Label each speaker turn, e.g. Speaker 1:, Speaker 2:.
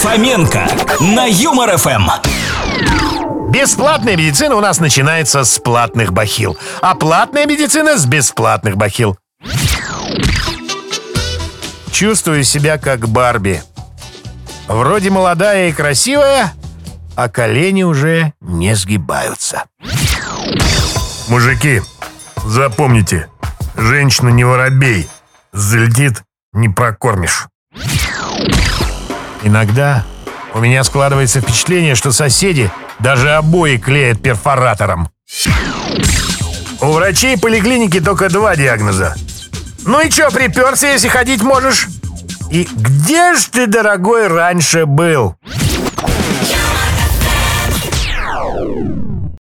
Speaker 1: Фоменко на Юмор ФМ.
Speaker 2: Бесплатная медицина у нас начинается с платных бахил, а платная медицина с бесплатных бахил. Чувствую себя как Барби. Вроде молодая и красивая, а колени уже не сгибаются. Мужики, запомните, женщина не воробей. Залетит, не прокормишь. Иногда у меня складывается впечатление, что соседи даже обои клеят перфоратором. У врачей поликлиники только два диагноза. Ну и чё, приперся, если ходить можешь? И где ж ты, дорогой, раньше был?